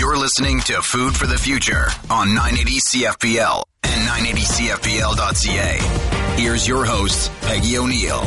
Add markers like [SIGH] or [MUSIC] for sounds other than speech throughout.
You're listening to Food for the Future on 980 CFPL and 980CFPL.ca. Here's your host, Peggy O'Neill.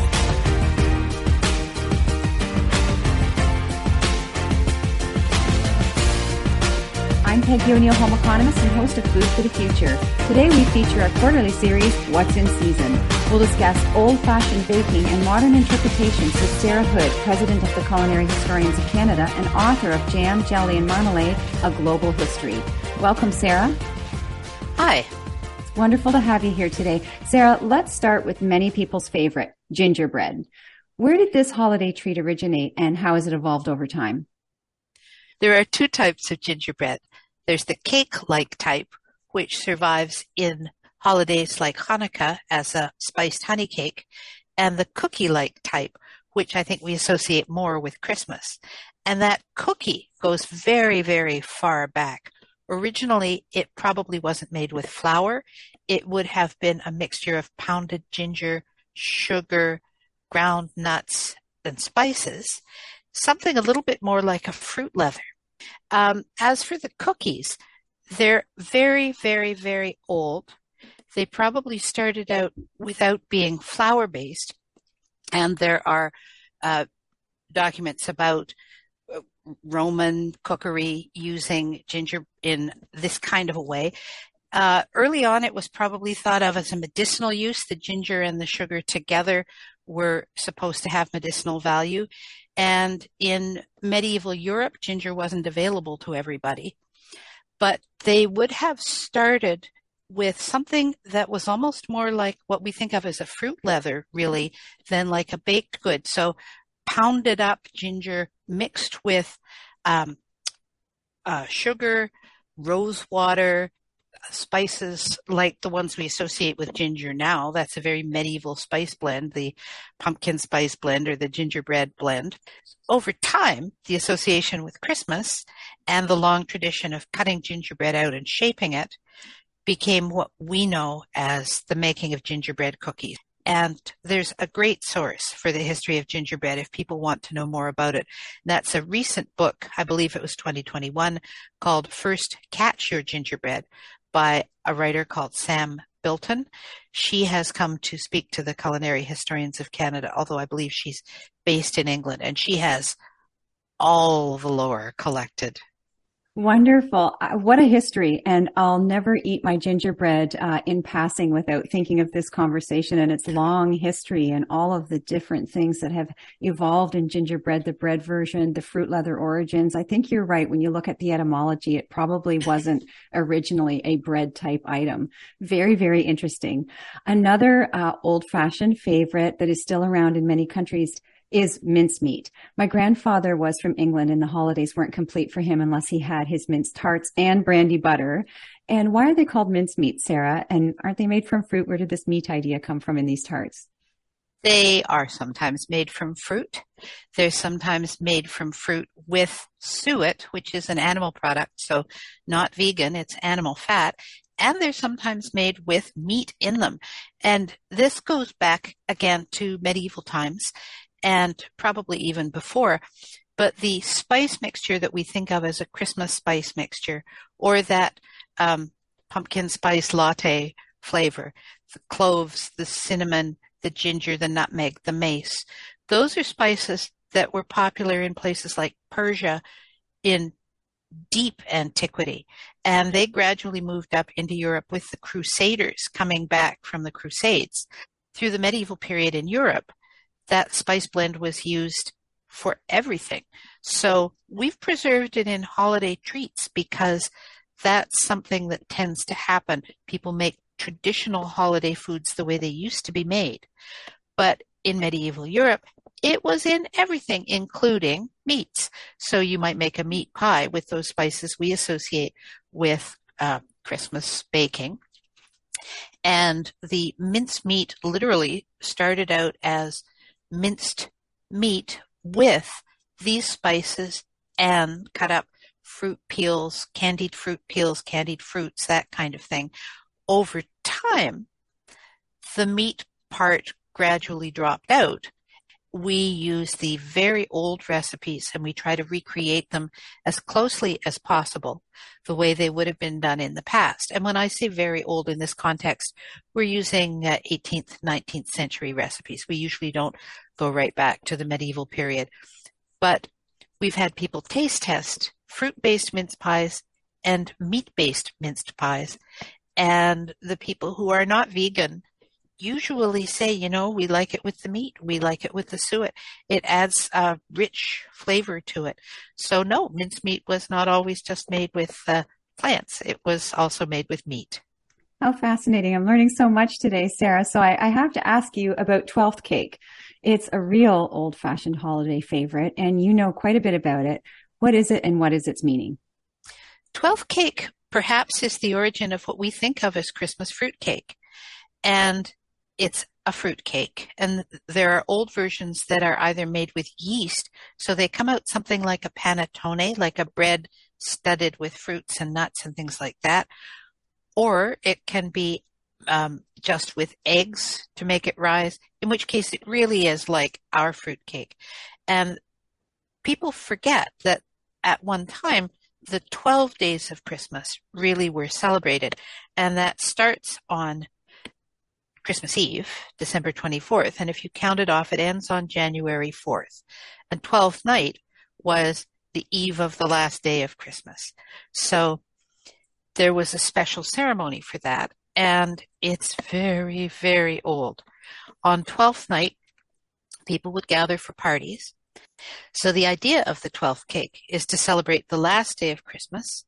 Peggy O'Neill, home economist and host of Food for the Future. Today we feature our quarterly series, What's in Season. We'll discuss old-fashioned baking and modern interpretations with Sarah Hood, president of the Culinary Historians of Canada and author of Jam, Jelly, and Marmalade, A Global History. Welcome, Sarah. Hi. It's wonderful to have you here today. Sarah, let's start with many people's favorite, gingerbread. Where did this holiday treat originate and how has it evolved over time? There are two types of gingerbread. There's the cake-like type, which survives in holidays like Hanukkah as a spiced honey cake, and the cookie-like type, which I think we associate more with Christmas. And that cookie goes very, very far back. Originally, it probably wasn't made with flour. It would have been a mixture of pounded ginger, sugar, ground nuts, and spices, something a little bit more like a fruit leather. Um, as for the cookies, they're very, very, very old. They probably started out without being flour based, and there are uh, documents about uh, Roman cookery using ginger in this kind of a way. Uh, early on, it was probably thought of as a medicinal use. The ginger and the sugar together were supposed to have medicinal value. And in medieval Europe, ginger wasn't available to everybody. But they would have started with something that was almost more like what we think of as a fruit leather, really, than like a baked good. So pounded up ginger mixed with um, uh, sugar, rose water, spices like the ones we associate with ginger now. That's a very medieval spice blend, the pumpkin spice blend or the gingerbread blend. Over time, the association with Christmas and the long tradition of cutting gingerbread out and shaping it became what we know as the making of gingerbread cookies. And there's a great source for the history of gingerbread if people want to know more about it. That's a recent book, I believe it was 2021, called First Catch Your Gingerbread by a writer called Sam Bilton. She has come to speak to the culinary historians of Canada, although I believe she's based in England, and she has all the lore collected Wonderful. Uh, what a history. And I'll never eat my gingerbread uh, in passing without thinking of this conversation and its long history and all of the different things that have evolved in gingerbread, the bread version, the fruit leather origins. I think you're right. When you look at the etymology, it probably wasn't originally a bread type item. Very, very interesting. Another uh, old fashioned favorite that is still around in many countries is mincemeat. My grandfather was from England and the holidays weren't complete for him unless he had his minced tarts and brandy butter. And why are they called mincemeat, Sarah? And aren't they made from fruit? Where did this meat idea come from in these tarts? They are sometimes made from fruit. They're sometimes made from fruit with suet, which is an animal product, so not vegan, it's animal fat. And they're sometimes made with meat in them. And this goes back again to medieval times and probably even before. But the spice mixture that we think of as a Christmas spice mixture, or that um, pumpkin spice latte flavor, the cloves, the cinnamon, the ginger, the nutmeg, the mace, those are spices that were popular in places like Persia in deep antiquity. And they gradually moved up into Europe with the Crusaders coming back from the Crusades. Through the medieval period in Europe, that spice blend was used for everything. So we've preserved it in holiday treats because that's something that tends to happen. People make traditional holiday foods the way they used to be made. But in medieval Europe, it was in everything, including meats. So you might make a meat pie with those spices we associate with uh, Christmas baking. And the mincemeat literally started out as minced meat with these spices and cut up fruit peels, candied fruit peels, candied fruits, that kind of thing. Over time, the meat part gradually dropped out we use the very old recipes and we try to recreate them as closely as possible the way they would have been done in the past. And when I say very old in this context, we're using uh, 18th, 19th century recipes. We usually don't go right back to the medieval period. But we've had people taste test fruit based mince pies and meat based minced pies. And the people who are not vegan usually say, you know, we like it with the meat, we like it with the suet. It adds a rich flavor to it. So no, mincemeat was not always just made with uh, plants. It was also made with meat. How fascinating. I'm learning so much today, Sarah. So I, I have to ask you about 12th cake. It's a real old fashioned holiday favorite and you know quite a bit about it. What is it and what is its meaning? 12th cake perhaps is the origin of what we think of as Christmas fruit cake. And it's a fruit cake. And there are old versions that are either made with yeast, so they come out something like a panettone, like a bread studded with fruits and nuts and things like that. Or it can be um, just with eggs to make it rise, in which case it really is like our fruit cake. And people forget that at one time, the 12 days of Christmas really were celebrated. And that starts on Christmas Eve, December 24th. And if you count it off, it ends on January 4th. And 12th night was the eve of the last day of Christmas. So there was a special ceremony for that. And it's very, very old. On 12th night, people would gather for parties. So the idea of the 12th cake is to celebrate the last day of Christmas.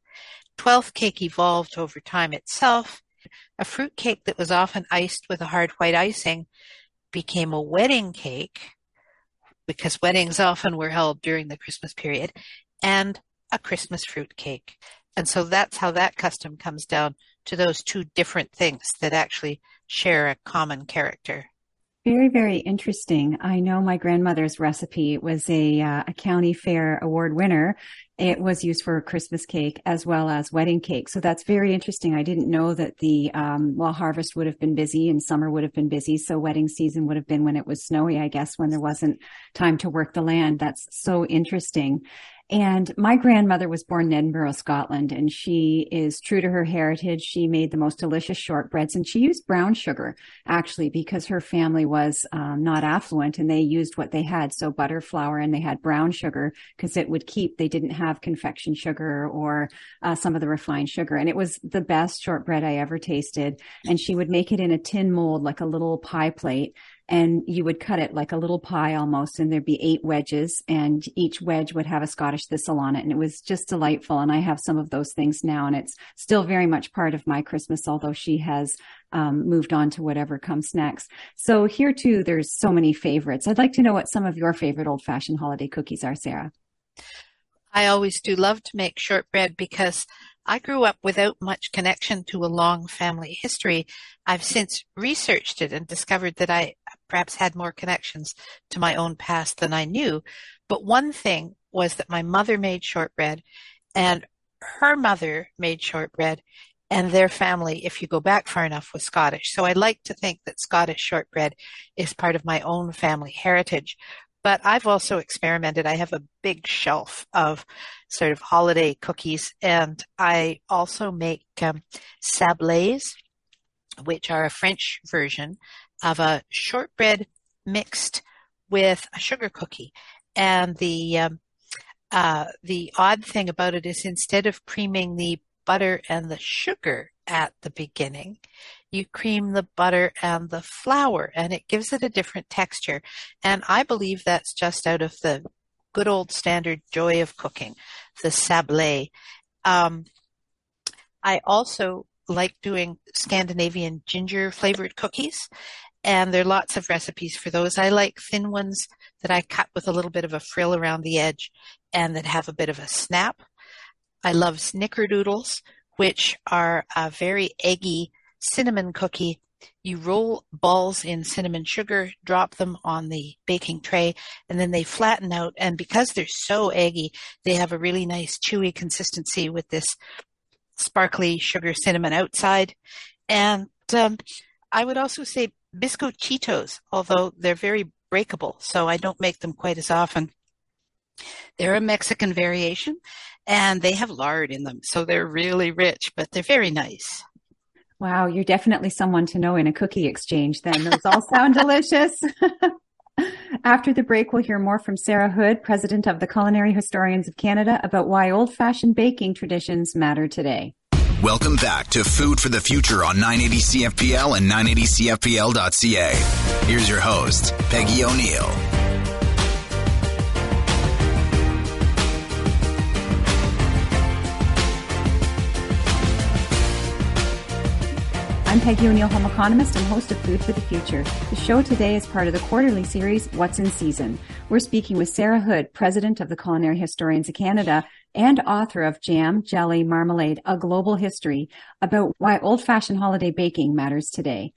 12th cake evolved over time itself a fruit cake that was often iced with a hard white icing became a wedding cake because weddings often were held during the Christmas period and a Christmas fruit cake. And so that's how that custom comes down to those two different things that actually share a common character. Very, very interesting. I know my grandmother's recipe was a, uh, a county fair award winner. It was used for Christmas cake as well as wedding cake. So that's very interesting. I didn't know that the, um, well, harvest would have been busy and summer would have been busy. So wedding season would have been when it was snowy, I guess, when there wasn't time to work the land. That's so interesting. And my grandmother was born in Edinburgh, Scotland, and she is true to her heritage. She made the most delicious shortbreads and she used brown sugar actually because her family was um, not affluent and they used what they had. So butter, flour, and they had brown sugar because it would keep, they didn't have confection sugar or uh, some of the refined sugar. And it was the best shortbread I ever tasted. And she would make it in a tin mold, like a little pie plate and you would cut it like a little pie almost and there'd be eight wedges and each wedge would have a Scottish thistle on it and it was just delightful and I have some of those things now and it's still very much part of my Christmas although she has um, moved on to whatever comes next. So here too there's so many favorites. I'd like to know what some of your favorite old fashioned holiday cookies are, Sarah. I always do love to make shortbread because I grew up without much connection to a long family history. I've since researched it and discovered that I perhaps had more connections to my own past than I knew. But one thing was that my mother made shortbread and her mother made shortbread and their family, if you go back far enough, was Scottish. So I like to think that Scottish shortbread is part of my own family heritage. But I've also experimented. I have a big shelf of sort of holiday cookies, and I also make um, sablés, which are a French version of a shortbread mixed with a sugar cookie. And the um, uh, the odd thing about it is instead of creaming the butter and the sugar at the beginning, you cream the butter and the flour, and it gives it a different texture. And I believe that's just out of the good old standard joy of cooking, the sablé. Um, I also like doing Scandinavian ginger flavored cookies and there are lots of recipes for those. I like thin ones that I cut with a little bit of a frill around the edge and that have a bit of a snap. I love snickerdoodles, which are a very eggy cinnamon cookie. You roll balls in cinnamon sugar, drop them on the baking tray, and then they flatten out. And because they're so eggy, they have a really nice chewy consistency with this sparkly sugar cinnamon outside. And um, I would also say biscochitos, although they're very breakable, so I don't make them quite as often. They're a Mexican variation and they have lard in them, so they're really rich, but they're very nice. Wow, you're definitely someone to know in a cookie exchange then. Those all sound [LAUGHS] delicious. [LAUGHS] After the break, we'll hear more from Sarah Hood, president of the Culinary Historians of Canada, about why old fashioned baking traditions matter today. Welcome back to Food for the Future on 980 CFPL and 980CFPL.ca. Here's your host, Peggy O'Neill. Peggy O'Neill, home economist and host of Food for the Future. The show today is part of the quarterly series, What's in Season. We're speaking with Sarah Hood, president of the Culinary Historians of Canada and author of Jam, Jelly, Marmalade, A Global History about why old fashioned holiday baking matters today.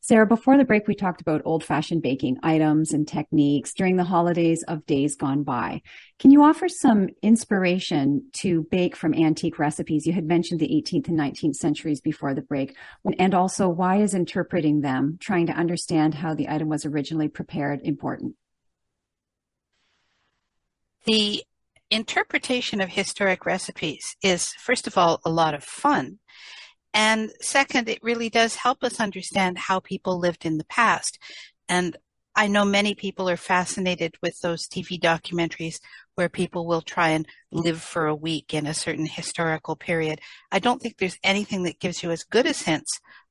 Sarah, before the break, we talked about old fashioned baking items and techniques during the holidays of days gone by. Can you offer some inspiration to bake from antique recipes? You had mentioned the 18th and 19th centuries before the break. And also, why is interpreting them, trying to understand how the item was originally prepared, important? The interpretation of historic recipes is, first of all, a lot of fun. And second, it really does help us understand how people lived in the past. And I know many people are fascinated with those TV documentaries where people will try and live for a week in a certain historical period. I don't think there's anything that gives you as good a sense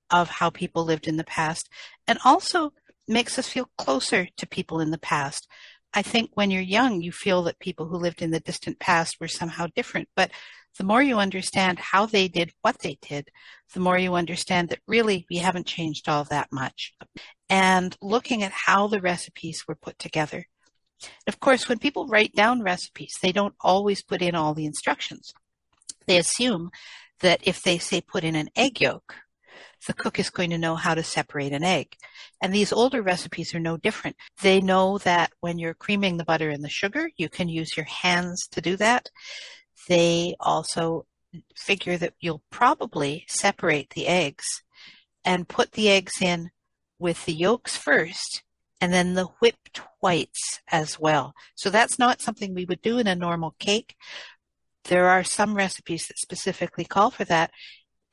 of how people lived in the past and also makes us feel closer to people in the past. I think when you're young, you feel that people who lived in the distant past were somehow different, but the more you understand how they did what they did, the more you understand that really we haven't changed all that much. And looking at how the recipes were put together. Of course, when people write down recipes, they don't always put in all the instructions. They assume that if they say put in an egg yolk, the cook is going to know how to separate an egg. And these older recipes are no different. They know that when you're creaming the butter and the sugar, you can use your hands to do that they also figure that you'll probably separate the eggs and put the eggs in with the yolks first and then the whipped whites as well. So that's not something we would do in a normal cake. There are some recipes that specifically call for that.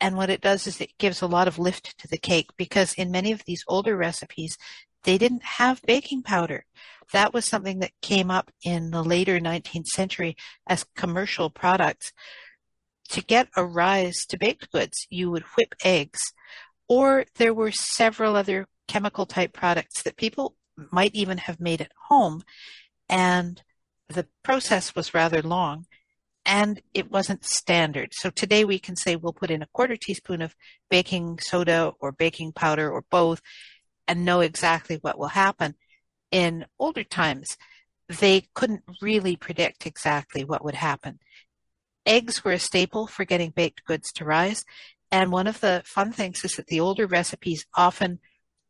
And what it does is it gives a lot of lift to the cake because in many of these older recipes, they didn't have baking powder that was something that came up in the later 19th century as commercial products. To get a rise to baked goods, you would whip eggs, or there were several other chemical type products that people might even have made at home, and the process was rather long and it wasn't standard. So today we can say we'll put in a quarter teaspoon of baking soda or baking powder or both and know exactly what will happen in older times, they couldn't really predict exactly what would happen. Eggs were a staple for getting baked goods to rise. And one of the fun things is that the older recipes often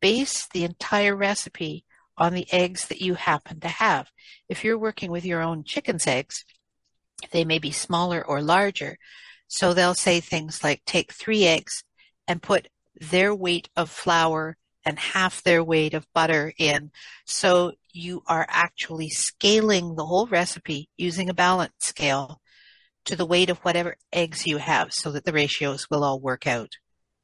base the entire recipe on the eggs that you happen to have. If you're working with your own chicken's eggs, they may be smaller or larger. So they'll say things like take three eggs and put their weight of flour and half their weight of butter in. So you are actually scaling the whole recipe using a balance scale to the weight of whatever eggs you have so that the ratios will all work out.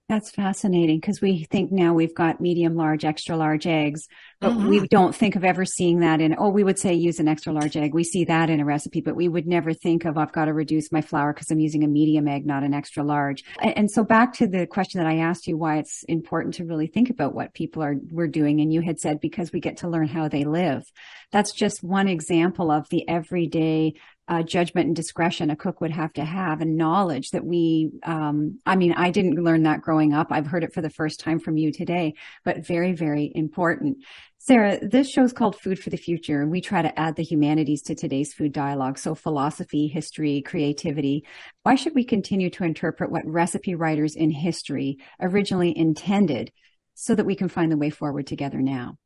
That's fascinating because we think now we've got medium, large, extra large eggs, but mm-hmm. we don't think of ever seeing that in, oh, we would say use an extra large egg. We see that in a recipe, but we would never think of, I've got to reduce my flour because I'm using a medium egg, not an extra large. And, and, so back to the question that I asked you, why it's important to really think about what people are, we're doing. And you had said, because we get to learn how they live. That's just one example of the everyday uh, judgment and discretion a cook would have to have and knowledge that we um, i mean i didn't learn that growing up. I've heard it for the first time from you today but very very important. Sarah this show is called food for the future and we try to add the humanities to today's food dialogue. So philosophy history creativity why should we continue to interpret what recipe writers in history originally intended so that we can find the way forward together now?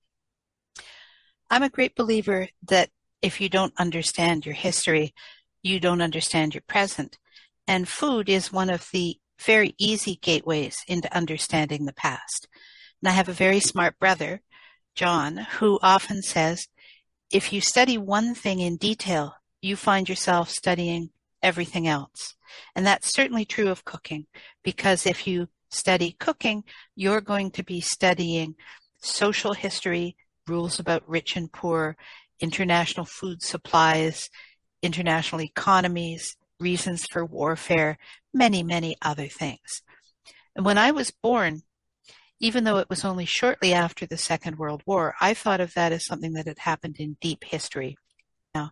I'm a great believer that if you don't understand your history, you don't understand your present. And food is one of the very easy gateways into understanding the past. And I have a very smart brother John, who often says, if you study one thing in detail, you find yourself studying everything else. And that's certainly true of cooking, because if you study cooking, you're going to be studying social history, rules about rich and poor, international food supplies, international economies, reasons for warfare, many, many other things. And when I was born, even though it was only shortly after the Second World War, I thought of that as something that had happened in deep history. Now,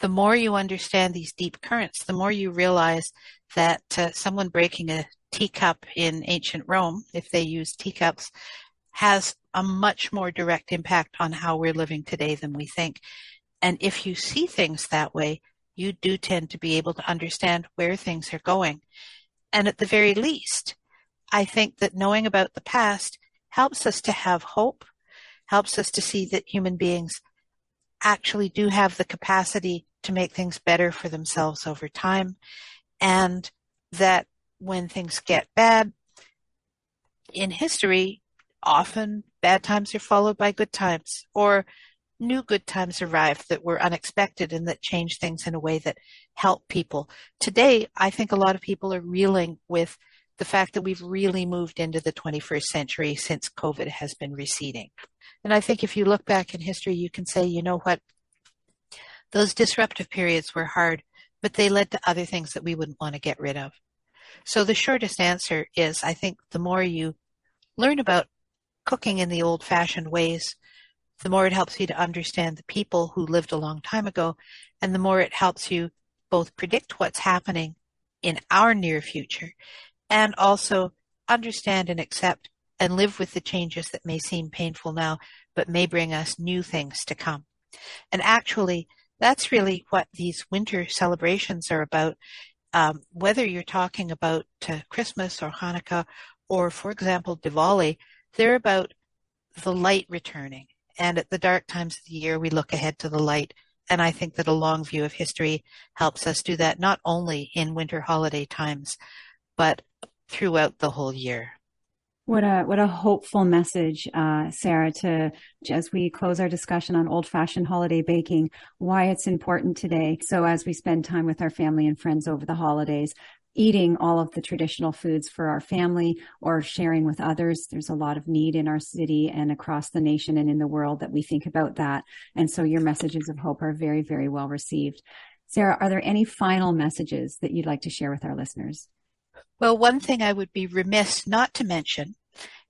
the more you understand these deep currents, the more you realize that uh, someone breaking a teacup in ancient Rome, if they used teacups, has a much more direct impact on how we're living today than we think. And if you see things that way, you do tend to be able to understand where things are going. And at the very least, I think that knowing about the past helps us to have hope, helps us to see that human beings actually do have the capacity to make things better for themselves over time, and that when things get bad in history, often bad times are followed by good times, or new good times arrive that were unexpected and that change things in a way that help people. Today, I think a lot of people are reeling with the fact that we've really moved into the 21st century since COVID has been receding. And I think if you look back in history, you can say, you know what? Those disruptive periods were hard, but they led to other things that we wouldn't want to get rid of. So the shortest answer is I think the more you learn about cooking in the old fashioned ways, the more it helps you to understand the people who lived a long time ago, and the more it helps you both predict what's happening in our near future and also understand and accept and live with the changes that may seem painful now, but may bring us new things to come. And actually, that's really what these winter celebrations are about. Um, whether you're talking about uh, Christmas or Hanukkah, or for example, Diwali, they're about the light returning. And at the dark times of the year, we look ahead to the light. And I think that a long view of history helps us do that not only in winter holiday times, but throughout the whole year. What a what a hopeful message, uh, Sarah, to as we close our discussion on old fashioned holiday baking, why it's important today. So as we spend time with our family and friends over the holidays, eating all of the traditional foods for our family or sharing with others. There's a lot of need in our city and across the nation and in the world that we think about that. And so your messages of hope are very, very well received. Sarah, are there any final messages that you'd like to share with our listeners? Well, one thing I would be remiss not to mention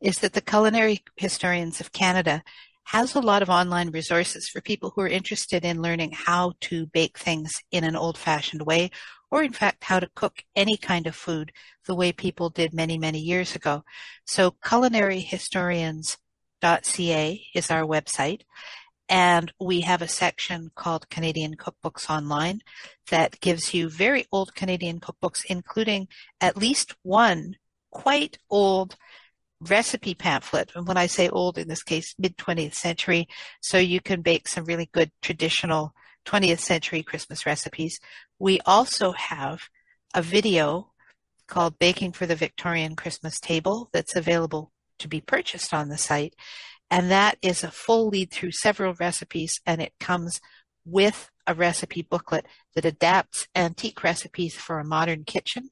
is that the Culinary Historians of Canada has a lot of online resources for people who are interested in learning how to bake things in an old fashioned way or in fact how to cook any kind of food the way people did many, many years ago. So culinaryhistorians.ca is our website. And we have a section called Canadian Cookbooks Online that gives you very old Canadian cookbooks, including at least one quite old recipe pamphlet. And when I say old, in this case, mid 20th century, so you can bake some really good traditional 20th century Christmas recipes. We also have a video called Baking for the Victorian Christmas Table that's available to be purchased on the site. And that is a full lead through several recipes and it comes with a recipe booklet that adapts antique recipes for a modern kitchen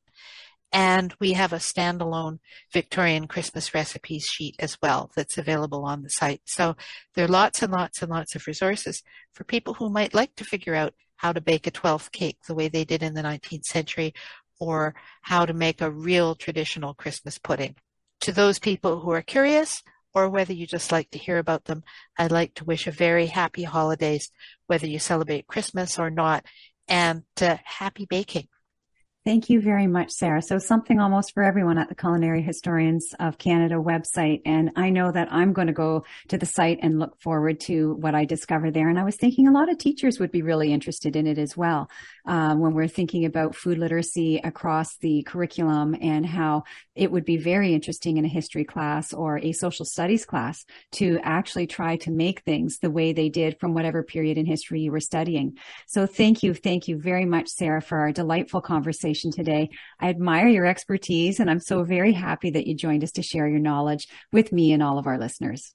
and we have a standalone Victorian Christmas recipes sheet as well that's available on the site. So there are lots and lots and lots of resources for people who might like to figure out how to bake a 12th cake the way they did in the 19th century or how to make a real traditional Christmas pudding. To those people who are curious, or whether you just like to hear about them, I'd like to wish a very happy holidays, whether you celebrate Christmas or not, and uh, happy baking. Thank you very much, Sarah. So something almost for everyone at the Culinary Historians of Canada website. And I know that I'm going to go to the site and look forward to what I discover there. And I was thinking a lot of teachers would be really interested in it as well. Um, when we're thinking about food literacy across the curriculum and how it would be very interesting in a history class or a social studies class to actually try to make things the way they did from whatever period in history you were studying. So thank you. Thank you very much, Sarah, for our delightful conversation conversation today. I admire your expertise and I'm so very happy that you joined us to share your knowledge with me and all of our listeners.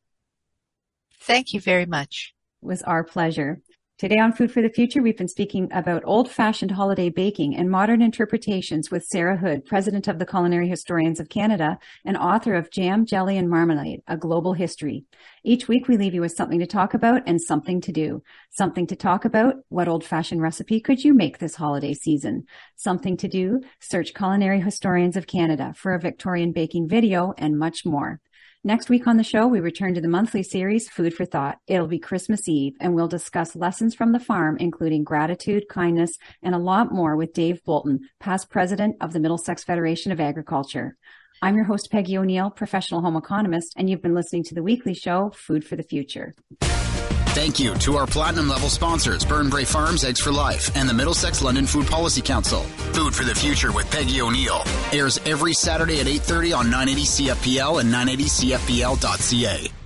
Thank you very much. It was our pleasure. Today on Food for the Future, we've been speaking about old fashioned holiday baking and modern interpretations with Sarah Hood, president of the Culinary Historians of Canada and author of Jam, Jelly, and Marmalade, A Global History. Each week we leave you with something to talk about and something to do. Something to talk about, what old fashioned recipe could you make this holiday season? Something to do, search Culinary Historians of Canada for a Victorian baking video and much more. Next week on the show, we return to the monthly series, Food for Thought. It'll be Christmas Eve, and we'll discuss lessons from the farm, including gratitude, kindness, and a lot more with Dave Bolton, past president of the Middlesex Federation of Agriculture. I'm your host, Peggy O'Neill, professional home economist, and you've been listening to the weekly show, Food for the Future. Thank you to our platinum level sponsors, Burnbrae Farms, Eggs for Life, and the Middlesex London Food Policy Council. Food for the Future with Peggy O'Neill airs every Saturday at 8.30 on 980 CFPL and 980CFPL.ca.